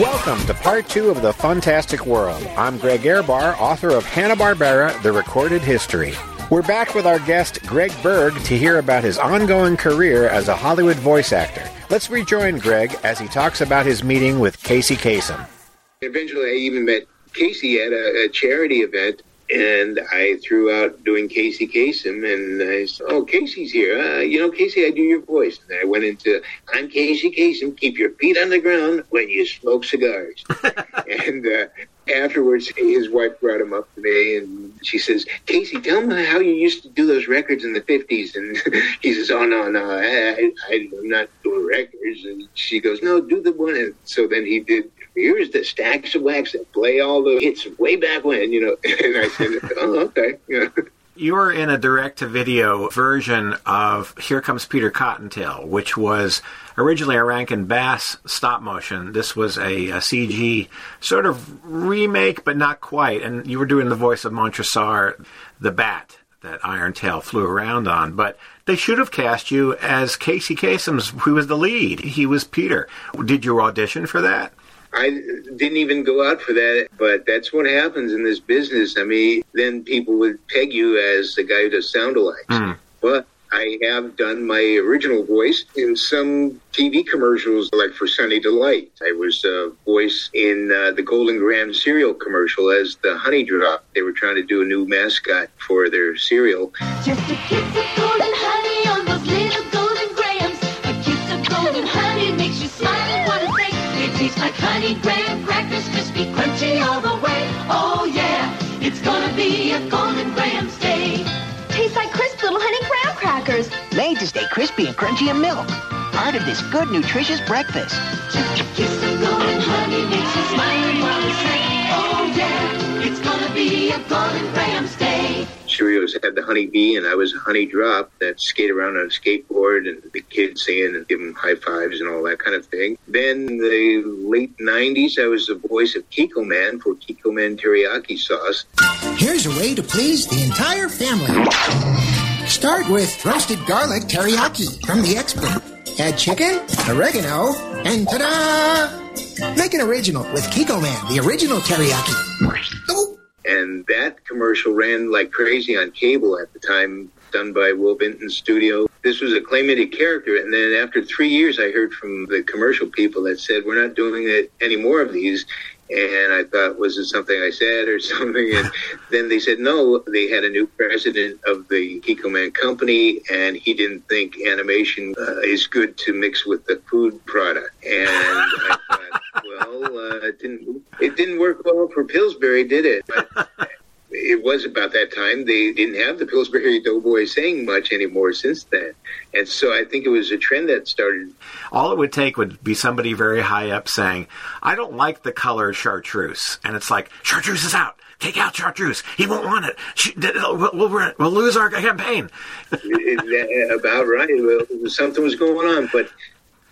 Welcome to part two of The Fantastic World. I'm Greg Ehrbar, author of Hanna-Barbera, The Recorded History. We're back with our guest, Greg Berg, to hear about his ongoing career as a Hollywood voice actor. Let's rejoin Greg as he talks about his meeting with Casey Kasem. Eventually, I even met Casey at a, a charity event and I threw out doing Casey Kasem, and I said, "Oh, Casey's here. Uh, you know, Casey, I do your voice." And I went into, "I'm Casey Kasem. Keep your feet on the ground when you smoke cigars." and uh, afterwards, his wife brought him up to me, and she says, "Casey, tell me how you used to do those records in the '50s." And he says, "Oh no, no, I, I, I'm not doing records." And she goes, "No, do the one." And so then he did here's the stacks of wax that play all the hits way back when, you know. And I said, oh, okay. You were in a direct to video version of Here Comes Peter Cottontail, which was originally a Rankin Bass stop motion. This was a, a, CG sort of remake, but not quite. And you were doing the voice of Montresor, the bat that Iron Tail flew around on. But they should have cast you as Casey Kasem's, who was the lead. He was Peter. Did you audition for that? I didn't even go out for that, but that's what happens in this business. I mean, then people would peg you as the guy who does sound alikes. Mm. But I have done my original voice in some TV commercials, like for Sunny Delight. I was a voice in uh, the Golden Graham cereal commercial as the Honey Drop. They were trying to do a new mascot for their cereal. Just a kiss of golden tastes like honey graham crackers, crispy, crunchy all the way. Oh yeah, it's gonna be a golden grahams day. Tastes like crisp little honey graham crackers. Made to stay crispy and crunchy in milk. Part of this good, nutritious breakfast. Just a kiss of golden honey makes you smile while you say, oh yeah, it's gonna be a golden grahams day. Cheerios had the honey bee, and I was a honey drop that skate around on a skateboard, and the kids singing and giving high fives and all that kind of thing. Then the late '90s, I was the voice of Kikkoman for Kikkoman teriyaki sauce. Here's a way to please the entire family. Start with roasted garlic teriyaki from the expert. Add chicken, oregano, and ta-da! Make an original with Kikkoman, the original teriyaki. Oh. And that commercial ran like crazy on cable at the time, done by Will Vinton's studio. This was a claymation character. And then after three years, I heard from the commercial people that said, we're not doing it any more of these. And I thought, was it something I said or something? And then they said, no, they had a new president of the Kikkoman company, and he didn't think animation uh, is good to mix with the food product. And I thought, well, uh, it didn't it didn't work well for Pillsbury, did it? But it was about that time. They didn't have the Pillsbury Doughboy saying much anymore since then. And so I think it was a trend that started. All it would take would be somebody very high up saying, I don't like the color chartreuse. And it's like, chartreuse is out. Take out chartreuse. He won't want it. We'll, lose our campaign. about right. Well, something was going on. But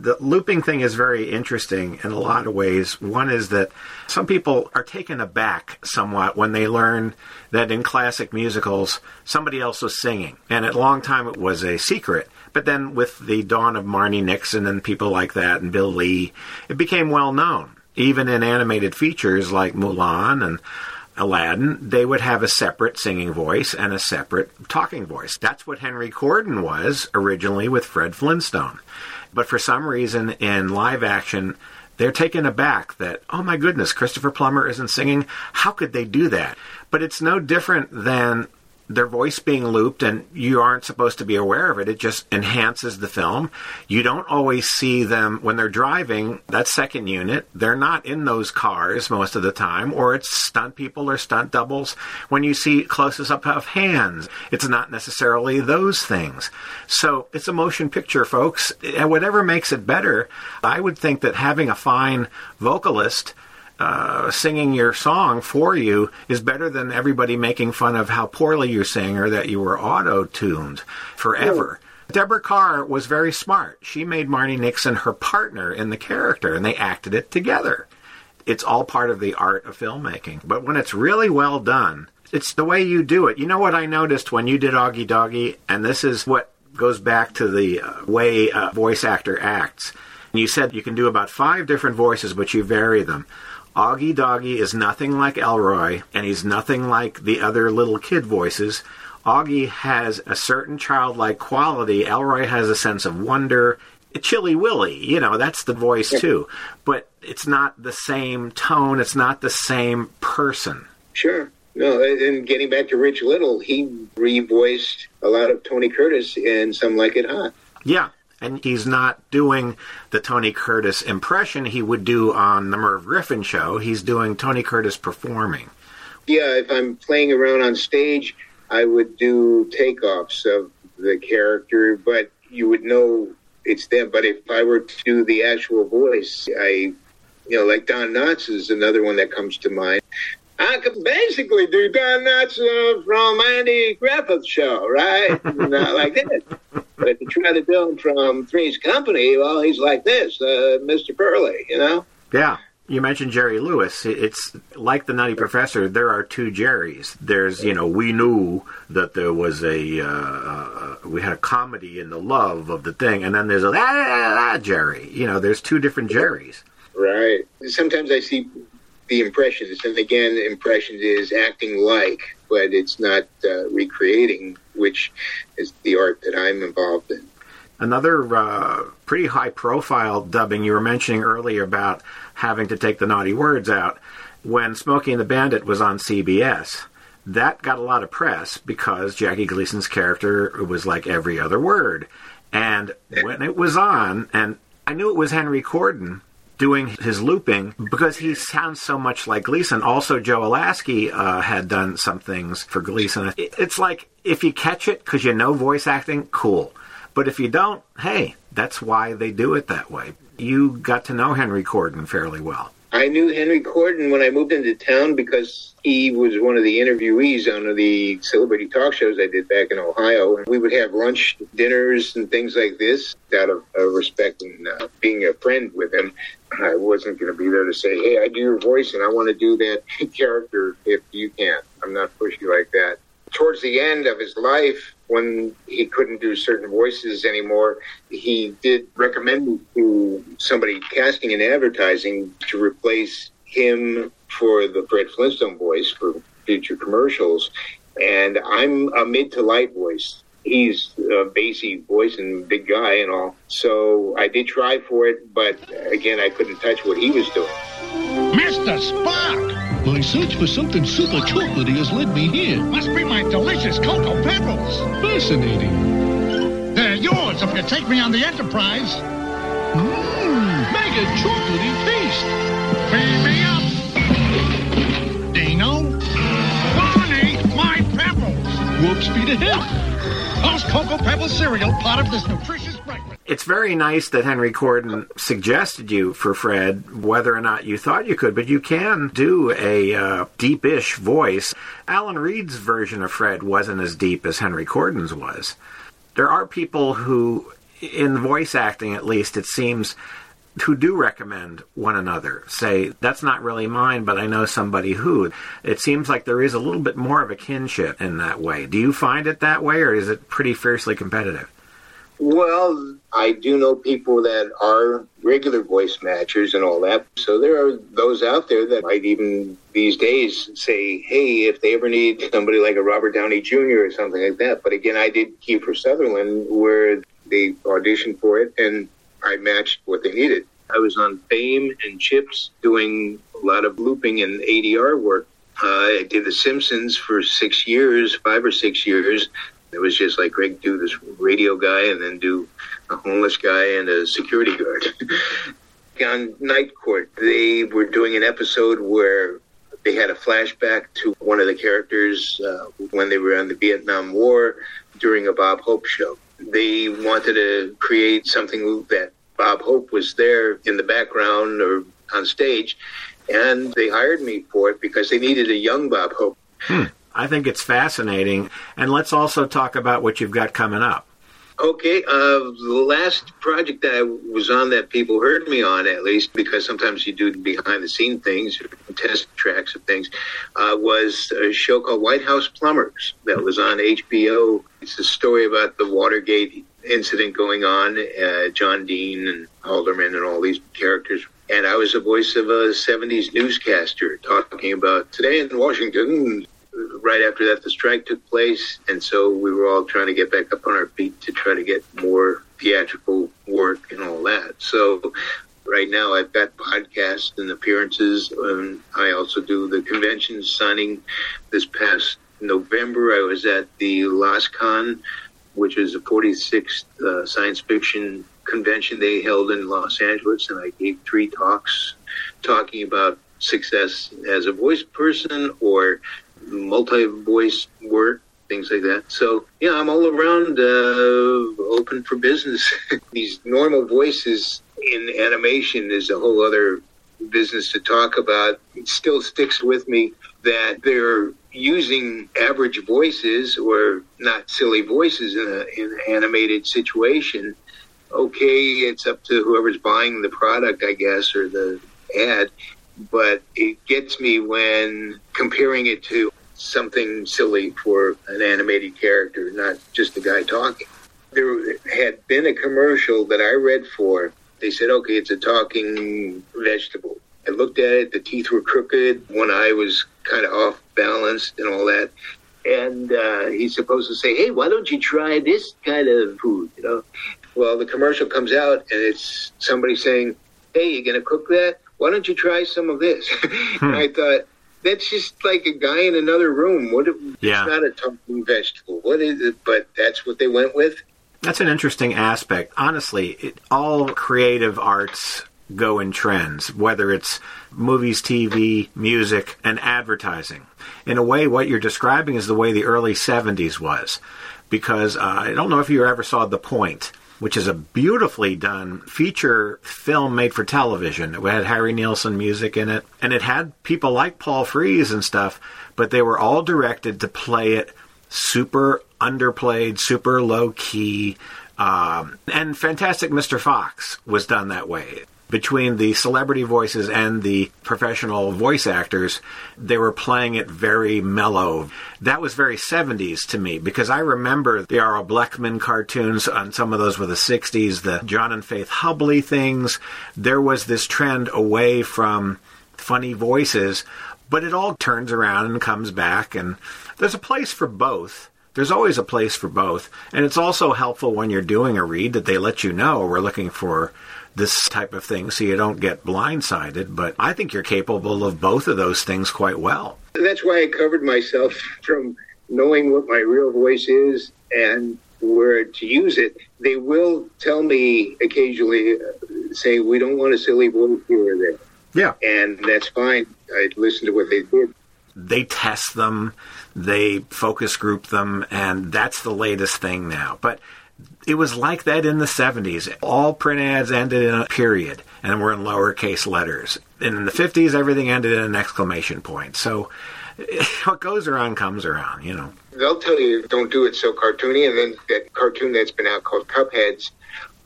the looping thing is very interesting in a lot of ways. One is that some people are taken aback somewhat when they learn that in classic musicals somebody else was singing. And at a long time it was a secret. But then with the dawn of Marni Nixon and people like that and Bill Lee, it became well known. Even in animated features like Mulan and Aladdin, they would have a separate singing voice and a separate talking voice. That's what Henry Corden was originally with Fred Flintstone. But for some reason in live action, they're taken aback that, oh my goodness, Christopher Plummer isn't singing. How could they do that? But it's no different than their voice being looped and you aren't supposed to be aware of it. It just enhances the film. You don't always see them when they're driving that second unit. They're not in those cars most of the time, or it's stunt people or stunt doubles. When you see closes up of hands, it's not necessarily those things. So it's a motion picture, folks. And whatever makes it better, I would think that having a fine vocalist uh, singing your song for you is better than everybody making fun of how poorly you sing or that you were auto tuned forever. Deborah Kerr was very smart. She made Marni Nixon her partner in the character, and they acted it together. It's all part of the art of filmmaking. But when it's really well done, it's the way you do it. You know what I noticed when you did Augie Doggie, and this is what goes back to the uh, way a voice actor acts You said you can do about five different voices, but you vary them. Augie Doggie is nothing like Elroy, and he's nothing like the other little kid voices. Augie has a certain childlike quality. Elroy has a sense of wonder. Chilly Willy, you know, that's the voice too. But it's not the same tone, it's not the same person. Sure. No, and getting back to Rich Little, he revoiced a lot of Tony Curtis in Some Like It Hot. Yeah. And he's not doing the Tony Curtis impression he would do on the Merv Griffin show. He's doing Tony Curtis performing. Yeah, if I'm playing around on stage, I would do takeoffs of the character, but you would know it's them. But if I were to do the actual voice, I, you know, like Don Knotts is another one that comes to mind. I could basically do Don Knotts uh, from Andy Griffith's show, right? Not like this. But if you try to do him from Three's Company, well, he's like this, uh, Mr. Furley, you know? Yeah. You mentioned Jerry Lewis. It's like the Nutty Professor. There are two Jerrys. There's, you know, we knew that there was a, uh, uh, we had a comedy in the love of the thing, and then there's a ah, ah, ah, Jerry. You know, there's two different Jerrys. Right. Sometimes I see the impressions, and again, impressions is acting like, but it's not uh, recreating, which is the art that I'm involved in. Another uh, pretty high profile dubbing you were mentioning earlier about having to take the naughty words out when Smokey and the Bandit was on CBS. That got a lot of press because Jackie Gleason's character was like every other word. And when it was on, and I knew it was Henry Corden doing his looping because he sounds so much like Gleason. Also, Joe Alaskey uh, had done some things for Gleason. It- It's like if you catch it because you know voice acting, cool. But if you don't, hey, that's why they do it that way. You got to know Henry Corden fairly well. I knew Henry Corden when I moved into town because he was one of the interviewees on the celebrity talk shows I did back in Ohio. And we would have lunch, dinners, and things like this out of uh, respect and uh, being a friend with him. I wasn't going to be there to say, hey, I do your voice and I want to do that character if you can't. I'm not pushy like that. Towards the end of his life, when he couldn't do certain voices anymore, he did recommend to somebody casting and advertising to replace him for the Fred Flintstone voice for future commercials. And I'm a mid to light voice. He's a bassy voice and big guy and all. So I did try for it, but again, I couldn't touch what he was doing. Mr. Spock! My search for something super chocolatey has led me here. Must be my delicious Cocoa Pebbles. Fascinating. They're yours if you take me on the Enterprise. Mmm, mega chocolatey taste. Feed me up. Dino. Barney, my pebbles. Warp speed ahead. Those Cocoa pebble cereal part of this breakfast. It's very nice that Henry Corden suggested you for Fred, whether or not you thought you could, but you can do a uh, deep-ish voice. Alan Reed's version of Fred wasn't as deep as Henry Corden's was. There are people who, in voice acting at least, it seems, who do recommend one another. Say, that's not really mine, but I know somebody who. It seems like there is a little bit more of a kinship in that way. Do you find it that way, or is it pretty fiercely competitive? Well, I do know people that are regular voice matchers and all that. So there are those out there that might even these days say, hey, if they ever need somebody like a Robert Downey Jr. or something like that. But again, I did Kiefer Sutherland where they auditioned for it and I matched what they needed. I was on Fame and Chips doing a lot of looping and ADR work. Uh, I did The Simpsons for six years, five or six years. It was just like Greg do this radio guy and then do a homeless guy and a security guard. on Night Court, they were doing an episode where they had a flashback to one of the characters uh, when they were on the Vietnam War during a Bob Hope show. They wanted to create something that Bob Hope was there in the background or on stage, and they hired me for it because they needed a young Bob Hope. I think it's fascinating. And let's also talk about what you've got coming up. Okay, uh, the last project that I was on that people heard me on, at least, because sometimes you do behind the scene things, test tracks of things, uh, was a show called White House Plumbers that was on HBO. It's a story about the Watergate incident going on. Uh, John Dean and Haldeman and all these characters. And I was the voice of a 70s newscaster talking about today in Washington. Right after that, the strike took place. And so we were all trying to get back up on our feet to try to get more theatrical work and all that. So right now I've got podcasts and appearances. And I also do the convention signing this past November. I was at the Loscon, which is the 46th uh, science fiction convention they held in Los Angeles, and I gave three talks talking about success as a voice person or multi-voice work, things like that. So yeah, I'm all around uh, open for business. These normal voices in animation is a whole other business to talk about. It still sticks with me that they're using average voices or not silly voices in, a, in an animated situation. Okay, it's up to whoever's buying the product, I guess, or the ad. But it gets me when comparing it to something silly for an animated character, not just a guy talking. There had been a commercial that I read for. They said, okay, it's a talking vegetable. I looked at it, the teeth were crooked, one eye was kind of off balance and all that. And uh, he's supposed to say, hey, why don't you try this kind of food, you know? Well, the commercial comes out and it's somebody saying, hey, you going to cook that? Why don't you try some of this? and I thought, that's just like a guy in another room. What? Yeah. It's not a talking vegetable. What is it? But that's what they went with. That's an interesting aspect. Honestly, it, all creative arts go in trends, whether it's movies, TV, music, and advertising. In a way, what you're describing is the way the early 70s was. Because uh, I don't know if you ever saw The Point, which is a beautifully done feature film made for television. It had Harry Nilsson music in it, and it had people like Paul Frees and stuff, but they were all directed to play it super underplayed, super low key. Um, and Fantastic Mr. Fox was done that way. Between the celebrity voices and the professional voice actors, they were playing it very mellow. That was very 70s to me because I remember the R.O. Blechman cartoons on some of those were the 60s, the John and Faith Hubley things. There was this trend away from funny voices, but it all turns around and comes back, and there's a place for both. There's always a place for both. And it's also helpful when you're doing a read that they let you know we're looking for this type of thing so you don't get blindsided. But I think you're capable of both of those things quite well. That's why I covered myself from knowing what my real voice is and where to use it. They will tell me occasionally, uh, say, we don't want a silly voice here or there. Yeah. And that's fine. I listen to what they did. They test them, they focus group them, and that's the latest thing now. But it was like that in the 70s. All print ads ended in a period and were in lowercase letters. And in the 50s, everything ended in an exclamation point. So what goes around comes around, you know. They'll tell you don't do it so cartoony, and then that cartoon that's been out called Cupheads,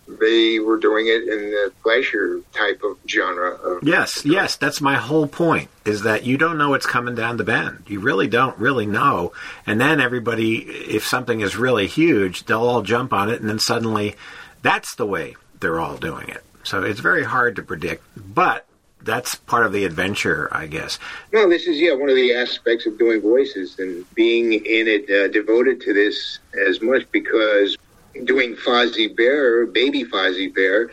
they were doing it in the Fleischer type of genre. Of Yes, yes, that's my whole point is that you don't know what's coming down the bend. You really don't really know. And then everybody, if something is really huge, they'll all jump on it, and then suddenly that's the way they're all doing it. So it's very hard to predict, but that's part of the adventure, I guess. No, this is yeah one of the aspects of doing voices and being in it, uh, devoted to this as much because doing Fozzie Bear, baby Fozzie Bear,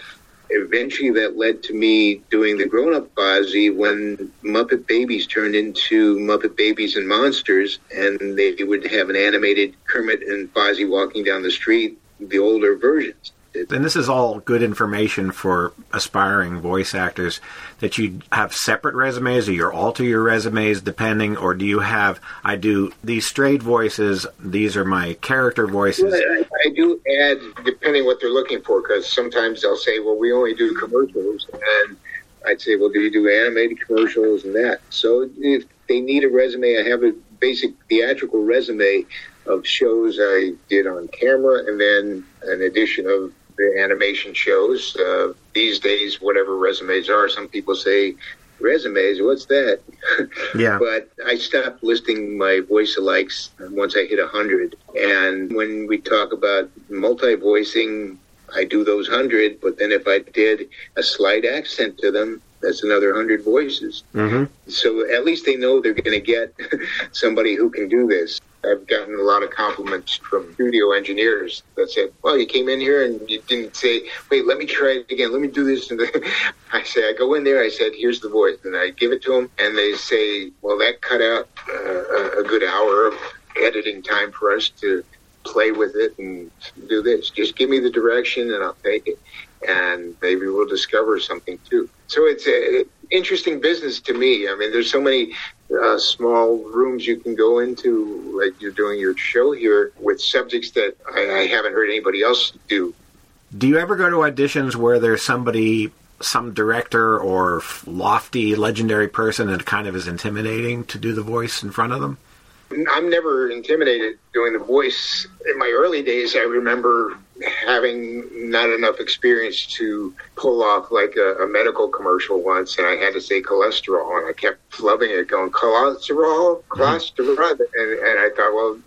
eventually that led to me doing the grown-up Fozzie when Muppet Babies turned into Muppet Babies and Monsters, and they would have an animated Kermit and Fozzie walking down the street, the older versions. And this is all good information for aspiring voice actors that you have separate resumes or you alter your resumes depending, or do you have, I do these straight voices, these are my character voices. I, I do add, depending what they're looking for, because sometimes they'll say, well, we only do commercials. And I'd say, well, do you do animated commercials and that? So if they need a resume, I have a basic theatrical resume of shows I did on camera and then an addition of the animation shows. Uh, these days, whatever resumes are, some people say resumes. What's that? Yeah. But I stopped listing my voice alikes once I hit 100. And when we talk about multi voicing, I do those 100, but then if I did a slight accent to them, that's another 100 voices. hmm So at least they know they're going to get somebody who can do this. I've gotten a lot of compliments from studio engineers that said, "Well, you came in here and you didn't say, wait, let me try it again. Let me do this." And I say, I go in there. I said, "Here's the voice," and I give it to them, and they say, "Well, that cut out uh, a- good hour of editing time for us to play with it and do this. Just give me the direction, and I'll take it." And maybe we'll discover something too. So it's a interesting business to me. I mean, there's so many uh, small rooms you can go into, like you're doing your show here, with subjects that I, I haven't heard anybody else do. Do you ever go to auditions where there's somebody, some director or lofty, legendary person that kind of is intimidating to do the voice in front of them? I'm never intimidated doing the voice. In my early days, I remember having not enough experience to pull off like a, a medical commercial once, and I had to say cholesterol, and I kept flubbing it, going cholesterol, cholesterol, and, and I thought, well,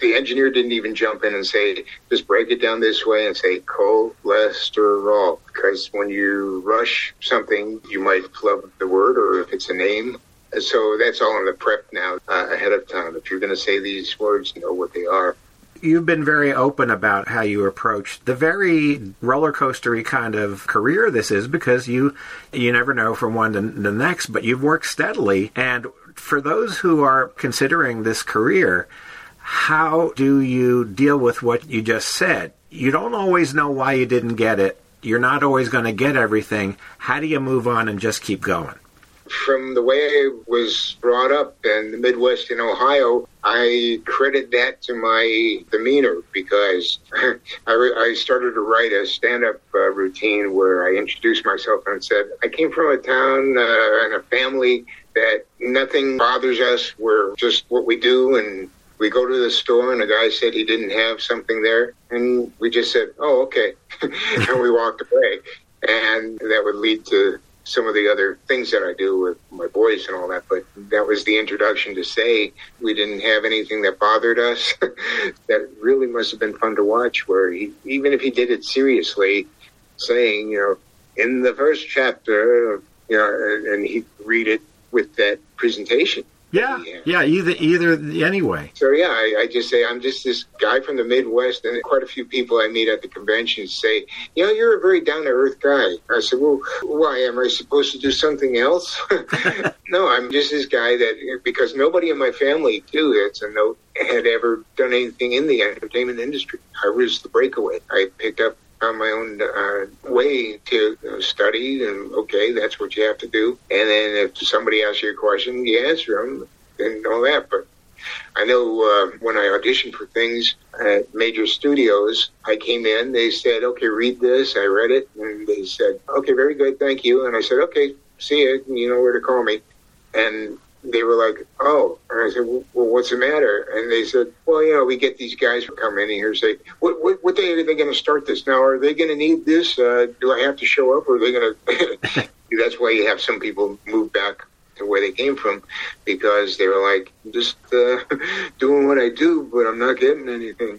the engineer didn't even jump in and say, just break it down this way and say cholesterol. Because when you rush something, you might flub the word, or if it's a name. So that's all in the prep now uh, ahead of time. If you're going to say these words, know what they are. You've been very open about how you approach the very roller coastery kind of career this is because you you never know from one to the next, but you've worked steadily. And for those who are considering this career, how do you deal with what you just said? You don't always know why you didn't get it. You're not always going to get everything. How do you move on and just keep going? From the way I was brought up in the Midwest in Ohio, I credit that to my demeanor because I, I started to write a stand-up uh, routine where I introduced myself and said, I came from a town uh, and a family that nothing bothers us. We're just what we do and we go to the store and the guy said he didn't have something there and we just said, oh, okay. and we walked away. And that would lead to some of the other things that I do with my boys and all that, but that was the introduction to say we didn't have anything that bothered us. that really must have been fun to watch, where he, even if he did it seriously, saying, you know, in the first chapter, you know, and, he'd read it with that presentation. Yeah, yeah, either either anyway. So yeah, I, I just say I'm just this guy from the Midwest, and quite a few people I meet at the conventions say, "You know, you're a very down to earth guy." I said, "Well, why am I supposed to do something else?" no, I'm just this guy that because nobody in my family too, it's a note, had ever done anything in the entertainment industry. I was the breakaway. I picked up on my own uh, way to study, and okay, that's what you have to do. And then if somebody asks you a question, you answer them, and all that. But I know uh, when I auditioned for things at major studios, I came in, they said, okay, read this. I read it, and they said, okay, very good, thank you. And I said, okay, see you, you know where to call me. And they were like, oh. And I said, well, what's the matter? And they said, well, you know, we get these guys who come in here and say, what, what, what day are they going to start this now? Are they going to need this? Uh, do I have to show up or are they going to? That's why you have some people move back to where they came from because they were like, just uh, doing what I do, but I'm not getting anything,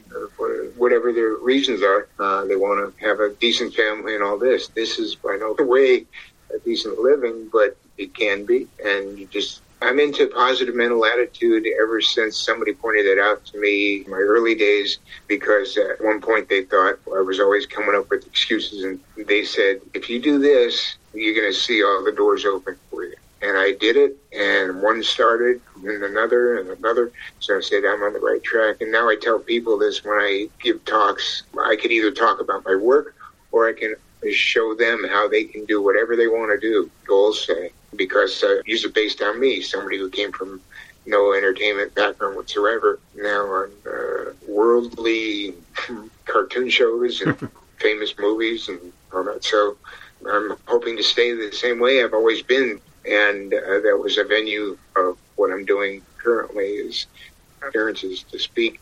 whatever their reasons are. Uh, they want to have a decent family and all this. This is by no way a decent living, but it can be. And you just I'm into positive mental attitude ever since somebody pointed that out to me in my early days because at one point they thought I was always coming up with excuses and they said, if you do this, you're going to see all the doors open for you. And I did it and one started and another and another. So I said, I'm on the right track. And now I tell people this when I give talks. I can either talk about my work or I can show them how they can do whatever they want to do, goals say, because uh, usually based on me, somebody who came from no entertainment background whatsoever, now on uh, worldly cartoon shows and famous movies and all that. So I'm hoping to stay the same way I've always been. And uh, that was a venue of what I'm doing currently is appearances to speak.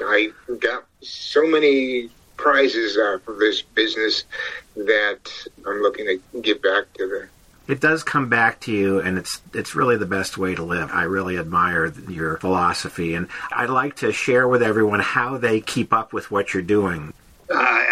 I got so many prizes out of this business that I'm looking to give back to the it does come back to you, and it's it's really the best way to live. I really admire your philosophy, and I'd like to share with everyone how they keep up with what you're doing.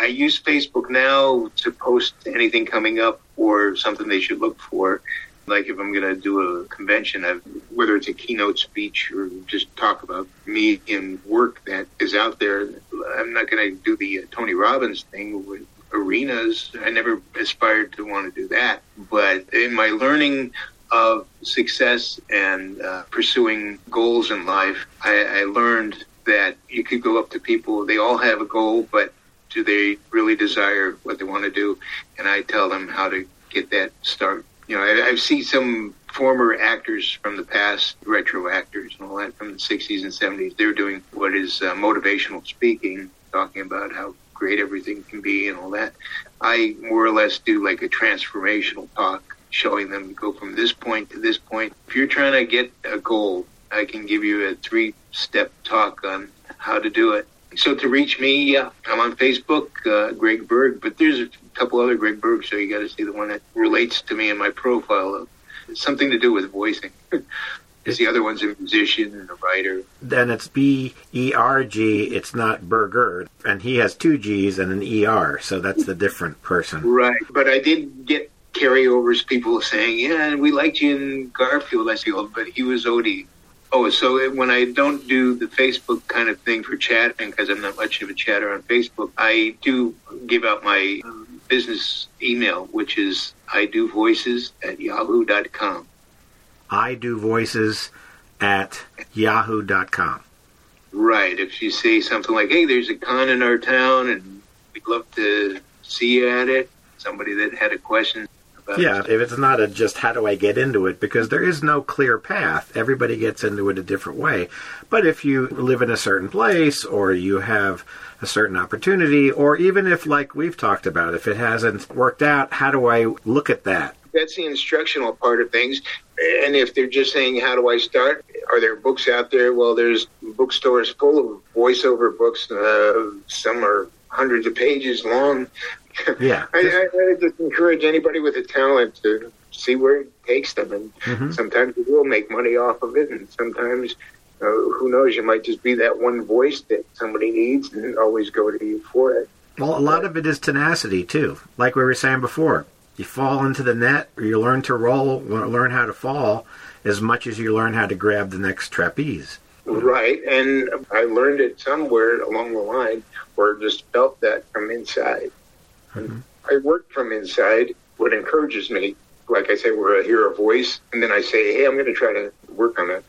I use Facebook now to post anything coming up or something they should look for. Like if I'm going to do a convention, I've, whether it's a keynote speech or just talk about me and work that is out there, I'm not going to do the uh, Tony Robbins thing with arenas. I never aspired to want to do that. But in my learning of success and uh, pursuing goals in life, I, I learned that you could go up to people, they all have a goal, but do they really desire what they want to do? And I tell them how to get that start. You know, I, I've seen some former actors from the past, retro actors and all that from the 60s and 70s. They're doing what is uh, motivational speaking, talking about how great everything can be and all that. I more or less do like a transformational talk, showing them go from this point to this point. If you're trying to get a goal, I can give you a three step talk on how to do it. So to reach me, yeah, I'm on Facebook, uh, Greg Berg, but there's a couple other Greg Berg, so you got to see the one that relates to me in my profile. It's something to do with voicing. Because the other one's a musician and a writer. Then it's B E R G. It's not Burger, and he has two G's and an E R, so that's the different person. Right. But I did get carryovers, people saying, yeah, we liked you in Garfield. I oh, but he was Odie. Oh, so when I don't do the Facebook kind of thing for chatting, because I'm not much of a chatter on Facebook, I do give out my um, business email, which is I do voices at yahoo.com. I do voices at yahoo.com. Right. If you say something like, hey, there's a con in our town and we'd love to see you at it, somebody that had a question about Yeah, it. if it's not a just how do I get into it, because there is no clear path. Everybody gets into it a different way. But if you live in a certain place or you have a certain opportunity, or even if, like we've talked about, if it hasn't worked out, how do I look at that? That's the instructional part of things. And if they're just saying, how do I start? Are there books out there? Well, there's bookstores full of voiceover books. Uh, some are hundreds of pages long. Yeah. I, I, I just encourage anybody with a talent to see where it takes them. And Mhm. sometimes you will make money off of it, and sometimes, uh, who knows, you might just be that one voice that somebody needs and always go to you for it. Well, a lot of it is tenacity too. Like we were saying before, you fall into the net, or you learn to roll, learn how to fall, as much as you learn how to grab the next trapeze. Right, and I learned it somewhere along the line, or just felt that from inside. And I work from inside. What encourages me, like I say, where I hear a voice, and then I say, "Hey, I'm going to try to work on it."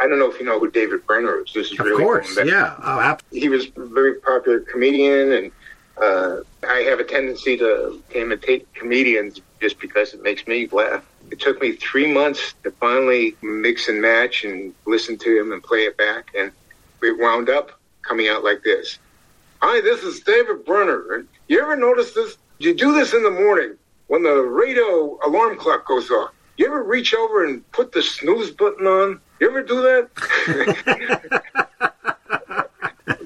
I don't know if you know who David Brenner is. This is Of really course, yeah. Oh, he was a very popular comedian, and uh, I have a tendency to imitate comedians just because it makes me laugh. It took me three months to finally mix and match and listen to him and play it back, and it wound up coming out like this. Hi, this is David Brenner. You ever notice this? You do this in the morning when the radio alarm clock goes off. You ever reach over and put the snooze button on? You ever do that?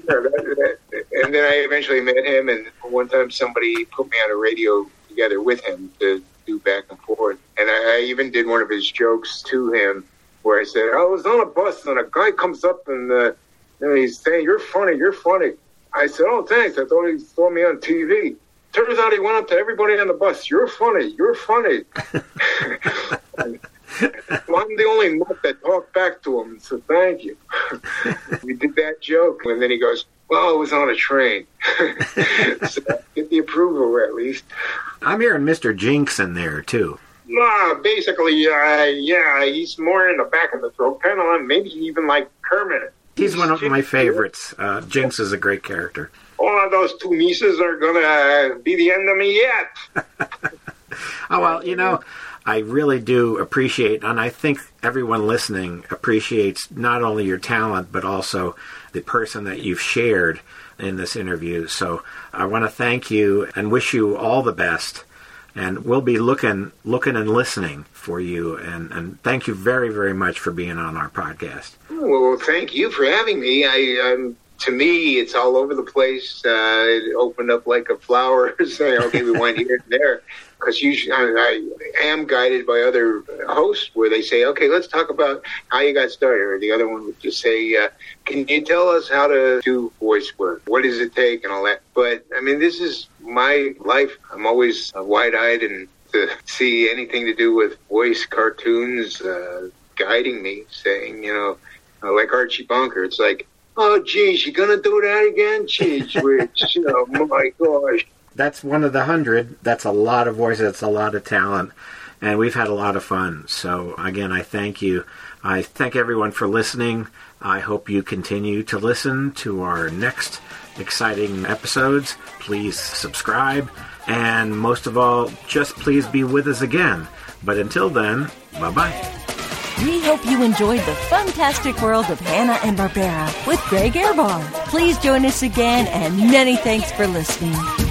Yeah, that- that- and then I eventually met him, and one time somebody put me on a radio together with him to do back and forth. And I, I even did one of his jokes to him, where I said, "I was on a bus, and a guy comes up and, uh, and he's saying, "You're funny, you're funny." I said, "Oh, thanks. I thought he saw me on TV." Turns out he went up to everybody on the bus. You're funny. You're funny. I'm the only nut that talked back to him and said, thank you. we did that joke. And then he goes, well, I was on a train. so get the approval at least. I'm hearing Mr. Jinx in there too. Nah, basically, uh, yeah, he's more in the back of the throat, kind of maybe even like Kermit. He's one of my favorites. Uh, Jinx is a great character. Oh, those two nieces are gonna be the end of me yet. Oh well, you know, I really do appreciate, and I think everyone listening appreciates not only your talent but also the person that you've shared in this interview. So I want to thank you and wish you all the best. And we'll be looking, looking and listening for you. And, and thank you very, very much for being on our podcast. Well, thank you for having me. I, I'm to me, it's all over the place. Uh, it opened up like a flower, saying, "Okay, we went here and there." Because usually, I, I am guided by other hosts where they say, "Okay, let's talk about how you got started," or the other one would just say, uh, "Can you tell us how to do voice work? What does it take, and all that?" But I mean, this is my life. I'm always uh, wide-eyed and to see anything to do with voice cartoons uh, guiding me, saying, you know, like Archie Bunker, it's like, oh, geez, you're gonna do that again? Geez, which, you know, my gosh. That's one of the hundred. That's a lot of voices. That's a lot of talent. And we've had a lot of fun. So, again, I thank you. I thank everyone for listening. I hope you continue to listen to our next exciting episodes. Please subscribe. And most of all, just please be with us again. But until then, bye bye. We hope you enjoyed the fantastic world of Hanna and Barbera with Greg Ehrbar. Please join us again, and many thanks for listening.